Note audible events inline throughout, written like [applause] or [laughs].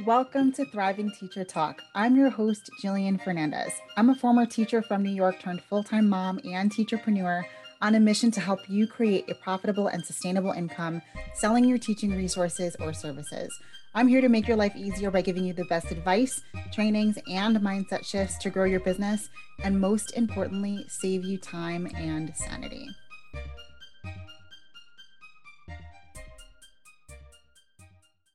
Welcome to Thriving Teacher Talk. I'm your host, Jillian Fernandez. I'm a former teacher from New York turned full time mom and teacherpreneur on a mission to help you create a profitable and sustainable income selling your teaching resources or services. I'm here to make your life easier by giving you the best advice, trainings, and mindset shifts to grow your business, and most importantly, save you time and sanity.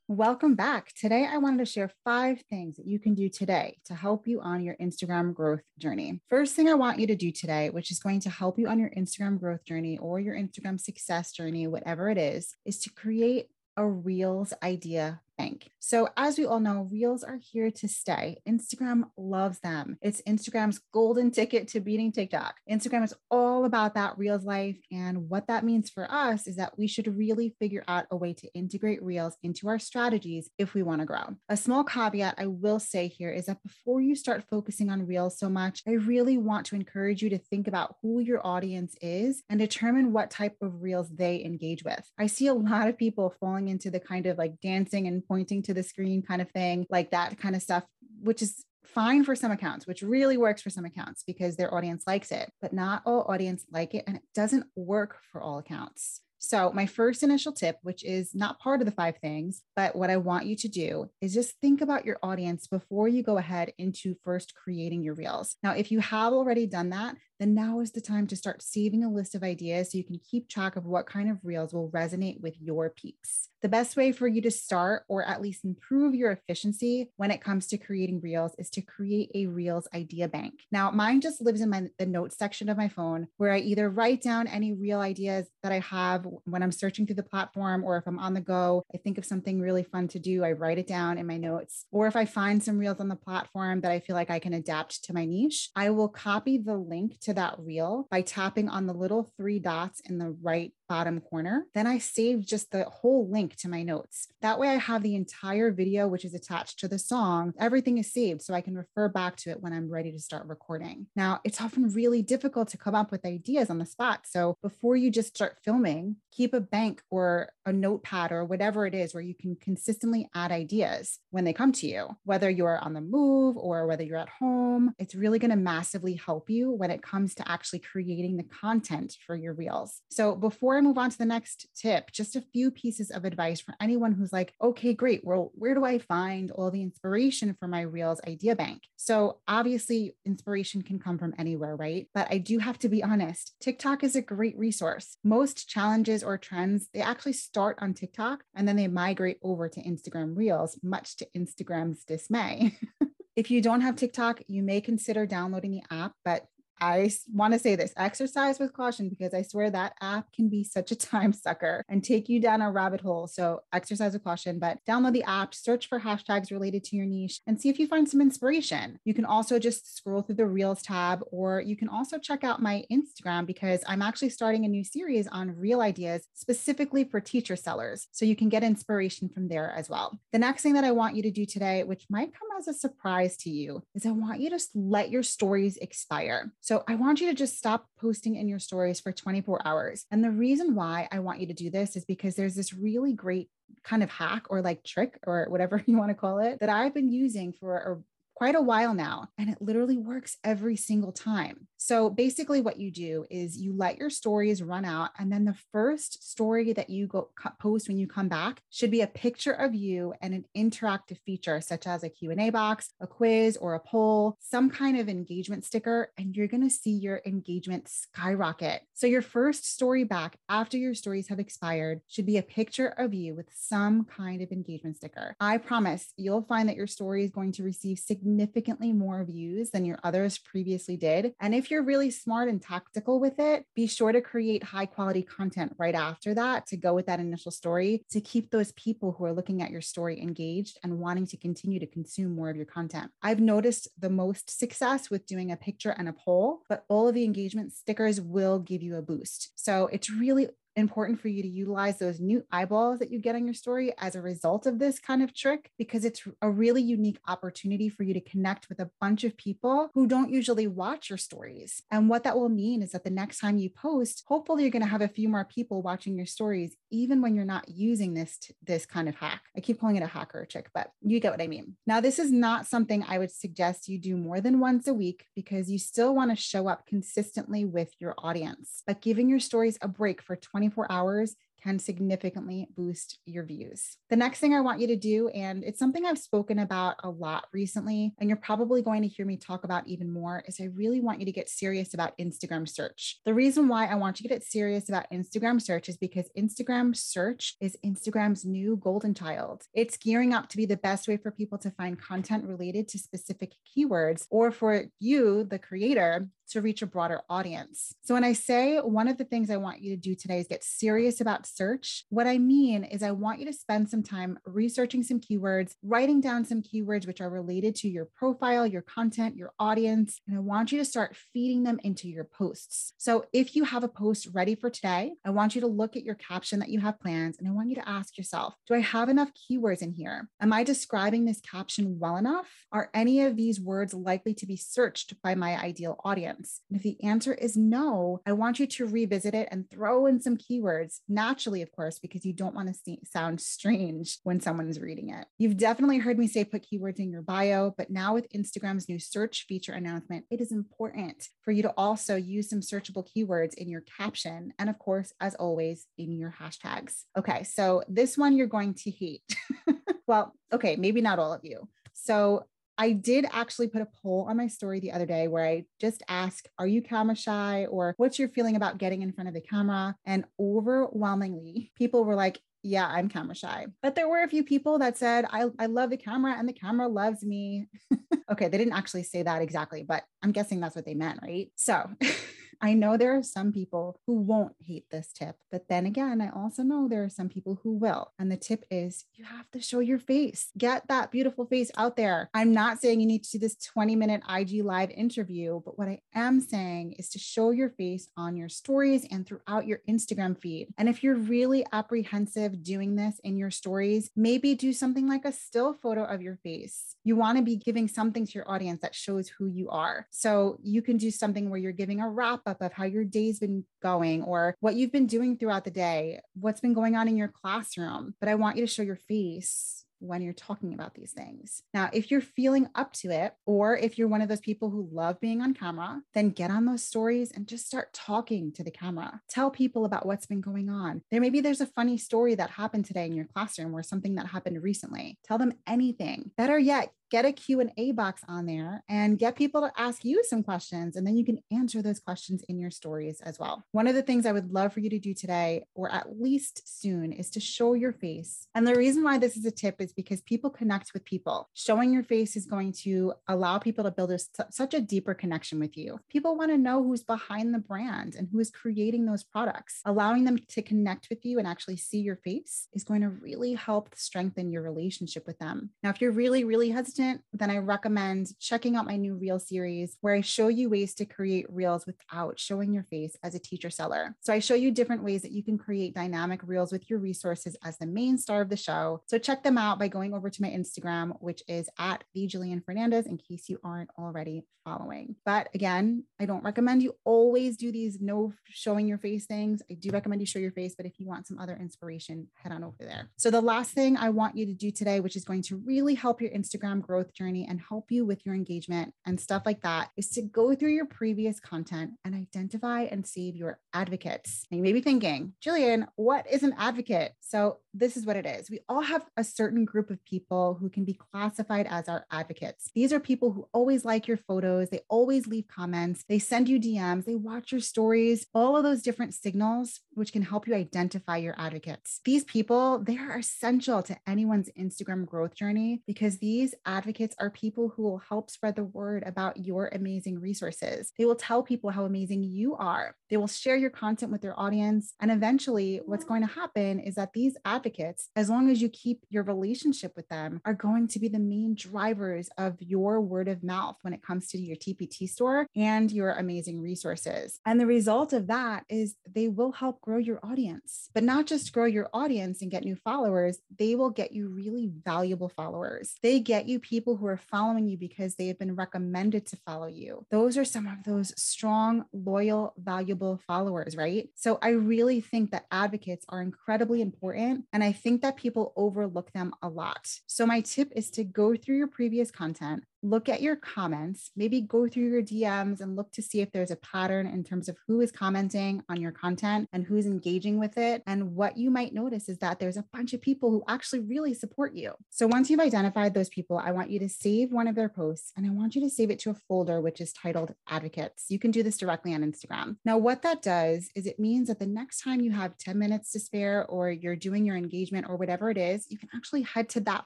Welcome back. Today, I wanted to share five things that you can do today to help you on your Instagram growth journey. First thing I want you to do today, which is going to help you on your Instagram growth journey or your Instagram success journey, whatever it is, is to create a Reels idea bank. So, as we all know, Reels are here to stay. Instagram loves them. It's Instagram's golden ticket to beating TikTok. Instagram is all about that Reels life. And what that means for us is that we should really figure out a way to integrate Reels into our strategies if we want to grow. A small caveat I will say here is that before you start focusing on Reels so much, I really want to encourage you to think about who your audience is and determine what type of Reels they engage with. I see a lot of people falling into the kind of like dancing and pointing to the screen kind of thing, like that kind of stuff, which is fine for some accounts, which really works for some accounts because their audience likes it, but not all audience like it. And it doesn't work for all accounts. So, my first initial tip, which is not part of the five things, but what I want you to do is just think about your audience before you go ahead into first creating your reels. Now, if you have already done that, then now is the time to start saving a list of ideas so you can keep track of what kind of reels will resonate with your peeps. The best way for you to start or at least improve your efficiency when it comes to creating reels is to create a reels idea bank. Now, mine just lives in my the notes section of my phone where I either write down any reel ideas that I have when I'm searching through the platform or if I'm on the go, I think of something really fun to do, I write it down in my notes. Or if I find some reels on the platform that I feel like I can adapt to my niche, I will copy the link to that reel by tapping on the little three dots in the right bottom corner. Then I save just the whole link to my notes. That way I have the entire video, which is attached to the song. Everything is saved so I can refer back to it when I'm ready to start recording. Now, it's often really difficult to come up with ideas on the spot. So before you just start filming, keep a bank or a notepad or whatever it is where you can consistently add ideas when they come to you, whether you're on the move or whether you're at home. It's really going to massively help you when it comes to actually creating the content for your reels. So before I move on to the next tip, just a few pieces of advice for anyone who's like, okay, great. Well, where do I find all the inspiration for my reels idea bank? So obviously, inspiration can come from anywhere, right? But I do have to be honest, TikTok is a great resource. Most challenges or trends, they actually start on TikTok and then they migrate over to Instagram Reels, much to Instagram's dismay. [laughs] if you don't have TikTok, you may consider downloading the app, but I want to say this exercise with caution because I swear that app can be such a [laughs] time sucker and take you down a rabbit hole. So, exercise with caution, but download the app, search for hashtags related to your niche, and see if you find some inspiration. You can also just scroll through the Reels tab, or you can also check out my Instagram because I'm actually starting a new series on Reel ideas specifically for teacher sellers. So, you can get inspiration from there as well. The next thing that I want you to do today, which might come as a surprise to you, is I want you to let your stories expire. So I want you to just stop posting in your stories for 24 hours. And the reason why I want you to do this is because there's this really great kind of hack or like trick or whatever [laughs] you want to call it that I've been using for a quite a while now, and it literally works every single time. So basically, what you do is you let your stories run out, and then the first story that you go post when you come back should be a picture of you and an interactive feature such as a Q&A box, a quiz, or a poll, some kind of engagement sticker, and you're going to see your engagement skyrocket. So your first story back after your stories have expired should be a picture of you with some kind of engagement sticker. I promise you'll find that your story is going to receive significant significantly more views than your others previously did. And if you're really smart and tactical with it, be sure to create high quality content right after that to go with that initial story to keep those people who are looking at your story engaged and wanting to continue to consume more of your content. I've noticed the most success with doing a picture and a poll, but all of the engagement stickers will give you a boost. So it's really important for you to utilize those new eyeballs that you get on your story as a result of this kind of trick because it's a really unique opportunity for you to connect with a bunch of people who don't usually watch your stories. And what that will mean is that the next time you post, hopefully you're going to have a few more people watching your stories even when you're not using this this kind of hack. I keep calling it a hacker trick, but you get what I mean. Now, this is not something I would suggest you do more than once a week because you still want to show up consistently with your audience. But giving your stories a break for 24 hours can significantly boost your views. The next thing I want you to do, and it's something I've spoken about a lot recently, and you're probably going to hear me talk about even more, is I really want you to get serious about Instagram search. The reason why I want you to get serious about Instagram search is because Instagram search is Instagram's new golden child. It's gearing up to be the best way for people to find content related to specific keywords or for you, the creator, to reach a broader audience. So, when I say one of the things I want you to do today is get serious about search, what I mean is I want you to spend some time researching some keywords, writing down some keywords which are related to your profile, your content, your audience, and I want you to start feeding them into your posts. So, if you have a post ready for today, I want you to look at your caption that you have planned and I want you to ask yourself Do I have enough keywords in here? Am I describing this caption well enough? Are any of these words likely to be searched by my ideal audience? Sense? And if the answer is no, I want you to revisit it and throw in some keywords, naturally, of course, because you don't want to see, sound strange when someone is reading it. You've definitely heard me say put keywords in your bio, but now with Instagram's new search feature announcement, it is important for you to also use some searchable keywords in your caption. And of course, as always, in your hashtags. Okay, so this one you're going to hate. [laughs] well, okay, maybe not all of you. So I did actually put a poll on my story the other day where I just asked, Are you camera shy? Or what's your feeling about getting in front of the camera? And overwhelmingly, people were like, yeah, I'm camera shy. But there were a few people that said, I, I love the camera and the camera loves me. [laughs] okay, they didn't actually say that exactly, but I'm guessing that's what they meant, right? So [laughs] I know there are some people who won't hate this tip, but then again, I also know there are some people who will. And the tip is you have to show your face, get that beautiful face out there. I'm not saying you need to do this 20 minute IG live interview, but what I am saying is to show your face on your stories and throughout your Instagram feed. And if you're really apprehensive doing this in your stories, maybe do something like a still photo of your face. You want to be giving something to your audience that shows who you are. So you can do something where you're giving a wrap up of how your day's been going or what you've been doing throughout the day, what's been going on in your classroom. But I want you to show your face when you're talking about these things. Now, if you're feeling up to it, or if you're one of those people who love being on camera, then get on those stories and just start talking to the camera. Tell people about what's been going on. There maybe there's a funny story that happened today in your classroom or something that happened recently. Tell them anything. Better yet, get a q&a box on there and get people to ask you some questions and then you can answer those questions in your stories as well. One of the things i would love for you to do today or at least soon is to show your face. And the reason why this is a tip is because people connect with people. Showing your face is going to allow people to build a, such a deeper connection with you. People want to know who's behind the brand and who is creating those products. Allowing them to connect with you and actually see your face is going to really help strengthen your relationship with them. Now if you're really really hesitant then I recommend checking out my new Reel series where I show you ways to create Reels without showing your face as a teacher seller. So I show you different ways that you can create dynamic Reels with your resources as the main star of the show. So check them out by going over to my Instagram, which is at the Fernandez, in case you aren't already following. But again, I don't recommend you always do these no showing your face things. I do recommend you show your face, but if you want some other inspiration, head on over there. So the last thing I want you to do today, which is going to really help your Instagram growth journey and help you with your engagement and stuff like that is to go through your previous content and identify and save your advocates. You may be thinking, Jillian, what is an advocate? So this is what it is. We all have a certain group of people who can be classified as our advocates. These are people who always like your photos, they always leave comments, they send you DMs, they watch your stories, all of those different signals which can help you identify your advocates. These people, they are essential to anyone's Instagram growth journey because these advocates are people who will help spread the word about your amazing resources. They will tell people how amazing you are. They will share your content with their audience. And eventually, what's going to happen is that these advocates advocates, as long as you keep your relationship with them, are going to be the main drivers of your word of mouth when it comes to your TPT store and your amazing resources. And the result of that is they will help grow your audience, but not just grow your audience and get new followers, they will get you really valuable followers. They get you people who are following you because they have been recommended to follow you. Those are some of those strong, loyal, valuable followers, right? So I really think that advocates are incredibly important. And I think that people overlook them a lot. So my tip is to go through your previous content, look at your comments, maybe go through your DMs and look to see if there's a pattern in terms of who is commenting on your content and who's engaging with it. And what you might notice is that there's a bunch of people who actually really support you. So once you've identified those people, I want you to save one of their posts and I want you to save it to a folder which is titled advocates. You can do this directly on Instagram. Now, what that does is it means that the next time you have 10 minutes to spare or you're doing your engagement or whatever it is, you can actually head to that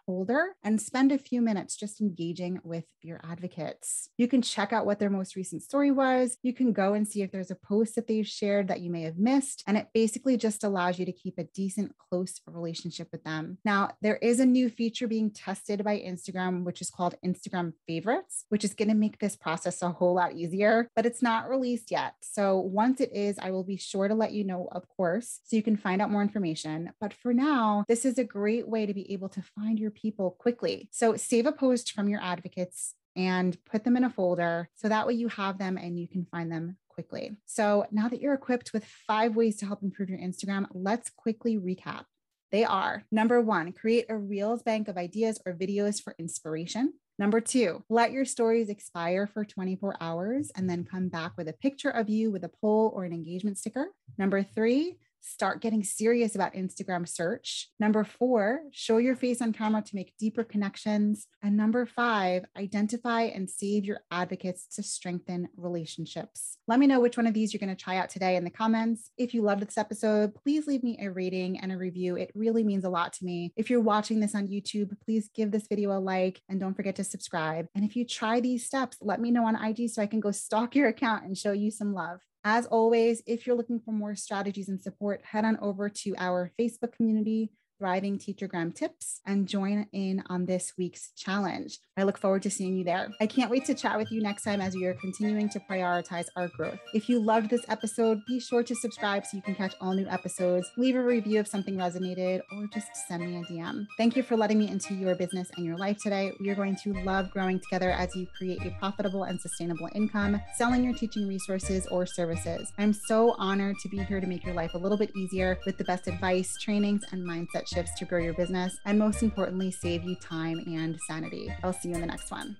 folder and spend a few minutes just engaging with your advocates. You can check out what their most recent story was. You can go and see if there's a post that they've shared that you may have missed. And it basically just allows you to keep a decent, close relationship with them. Now, there is a new feature being tested by Instagram, which is called Instagram favorites, which is going to make this process a whole lot easier, but it's not released yet. So once it is, I will be sure to let you know, of course, so you can find out more information. But for now, this is a great way to be able to find your people quickly. So save a post from your advocates and put them in a folder so that way you have them and you can find them quickly. So now that you're equipped with five ways to help improve your Instagram, let's quickly recap. They are number one, create a Reels bank of ideas or videos for inspiration. Number two, let your stories expire for 24 hours and then come back with a picture of you with a poll or an engagement sticker. Number three, start getting serious about Instagram search. Number four, show your face on camera to make deeper connections. And number five, identify and save your advocates to strengthen relationships. Let me know which one of these you're going to try out today in the comments. If you loved this episode, please leave me a rating and a review. It really means a lot to me. If you're watching this on YouTube, please give this video a like and don't forget to subscribe. And if you try these steps, let me know on IG so I can go stalk your account and show you some love. As always, if you're looking for more strategies and support, head on over to our Facebook community Thriving Teachergram tips and join in on this week's challenge. I look forward to seeing you there. I can't wait to chat with you next time as we are continuing to prioritize our growth. If you loved this episode, be sure to subscribe so you can catch all new episodes, leave a review if something resonated, or just send me a DM. Thank you for letting me into your business and your life today. We are going to love growing together as you create a profitable and sustainable income, selling your teaching resources or services. I'm so honored to be here to make your life a little bit easier with the best advice, trainings, and mindset shifts to grow your business, and most importantly, save you time and sanity. I'll see you in the next one.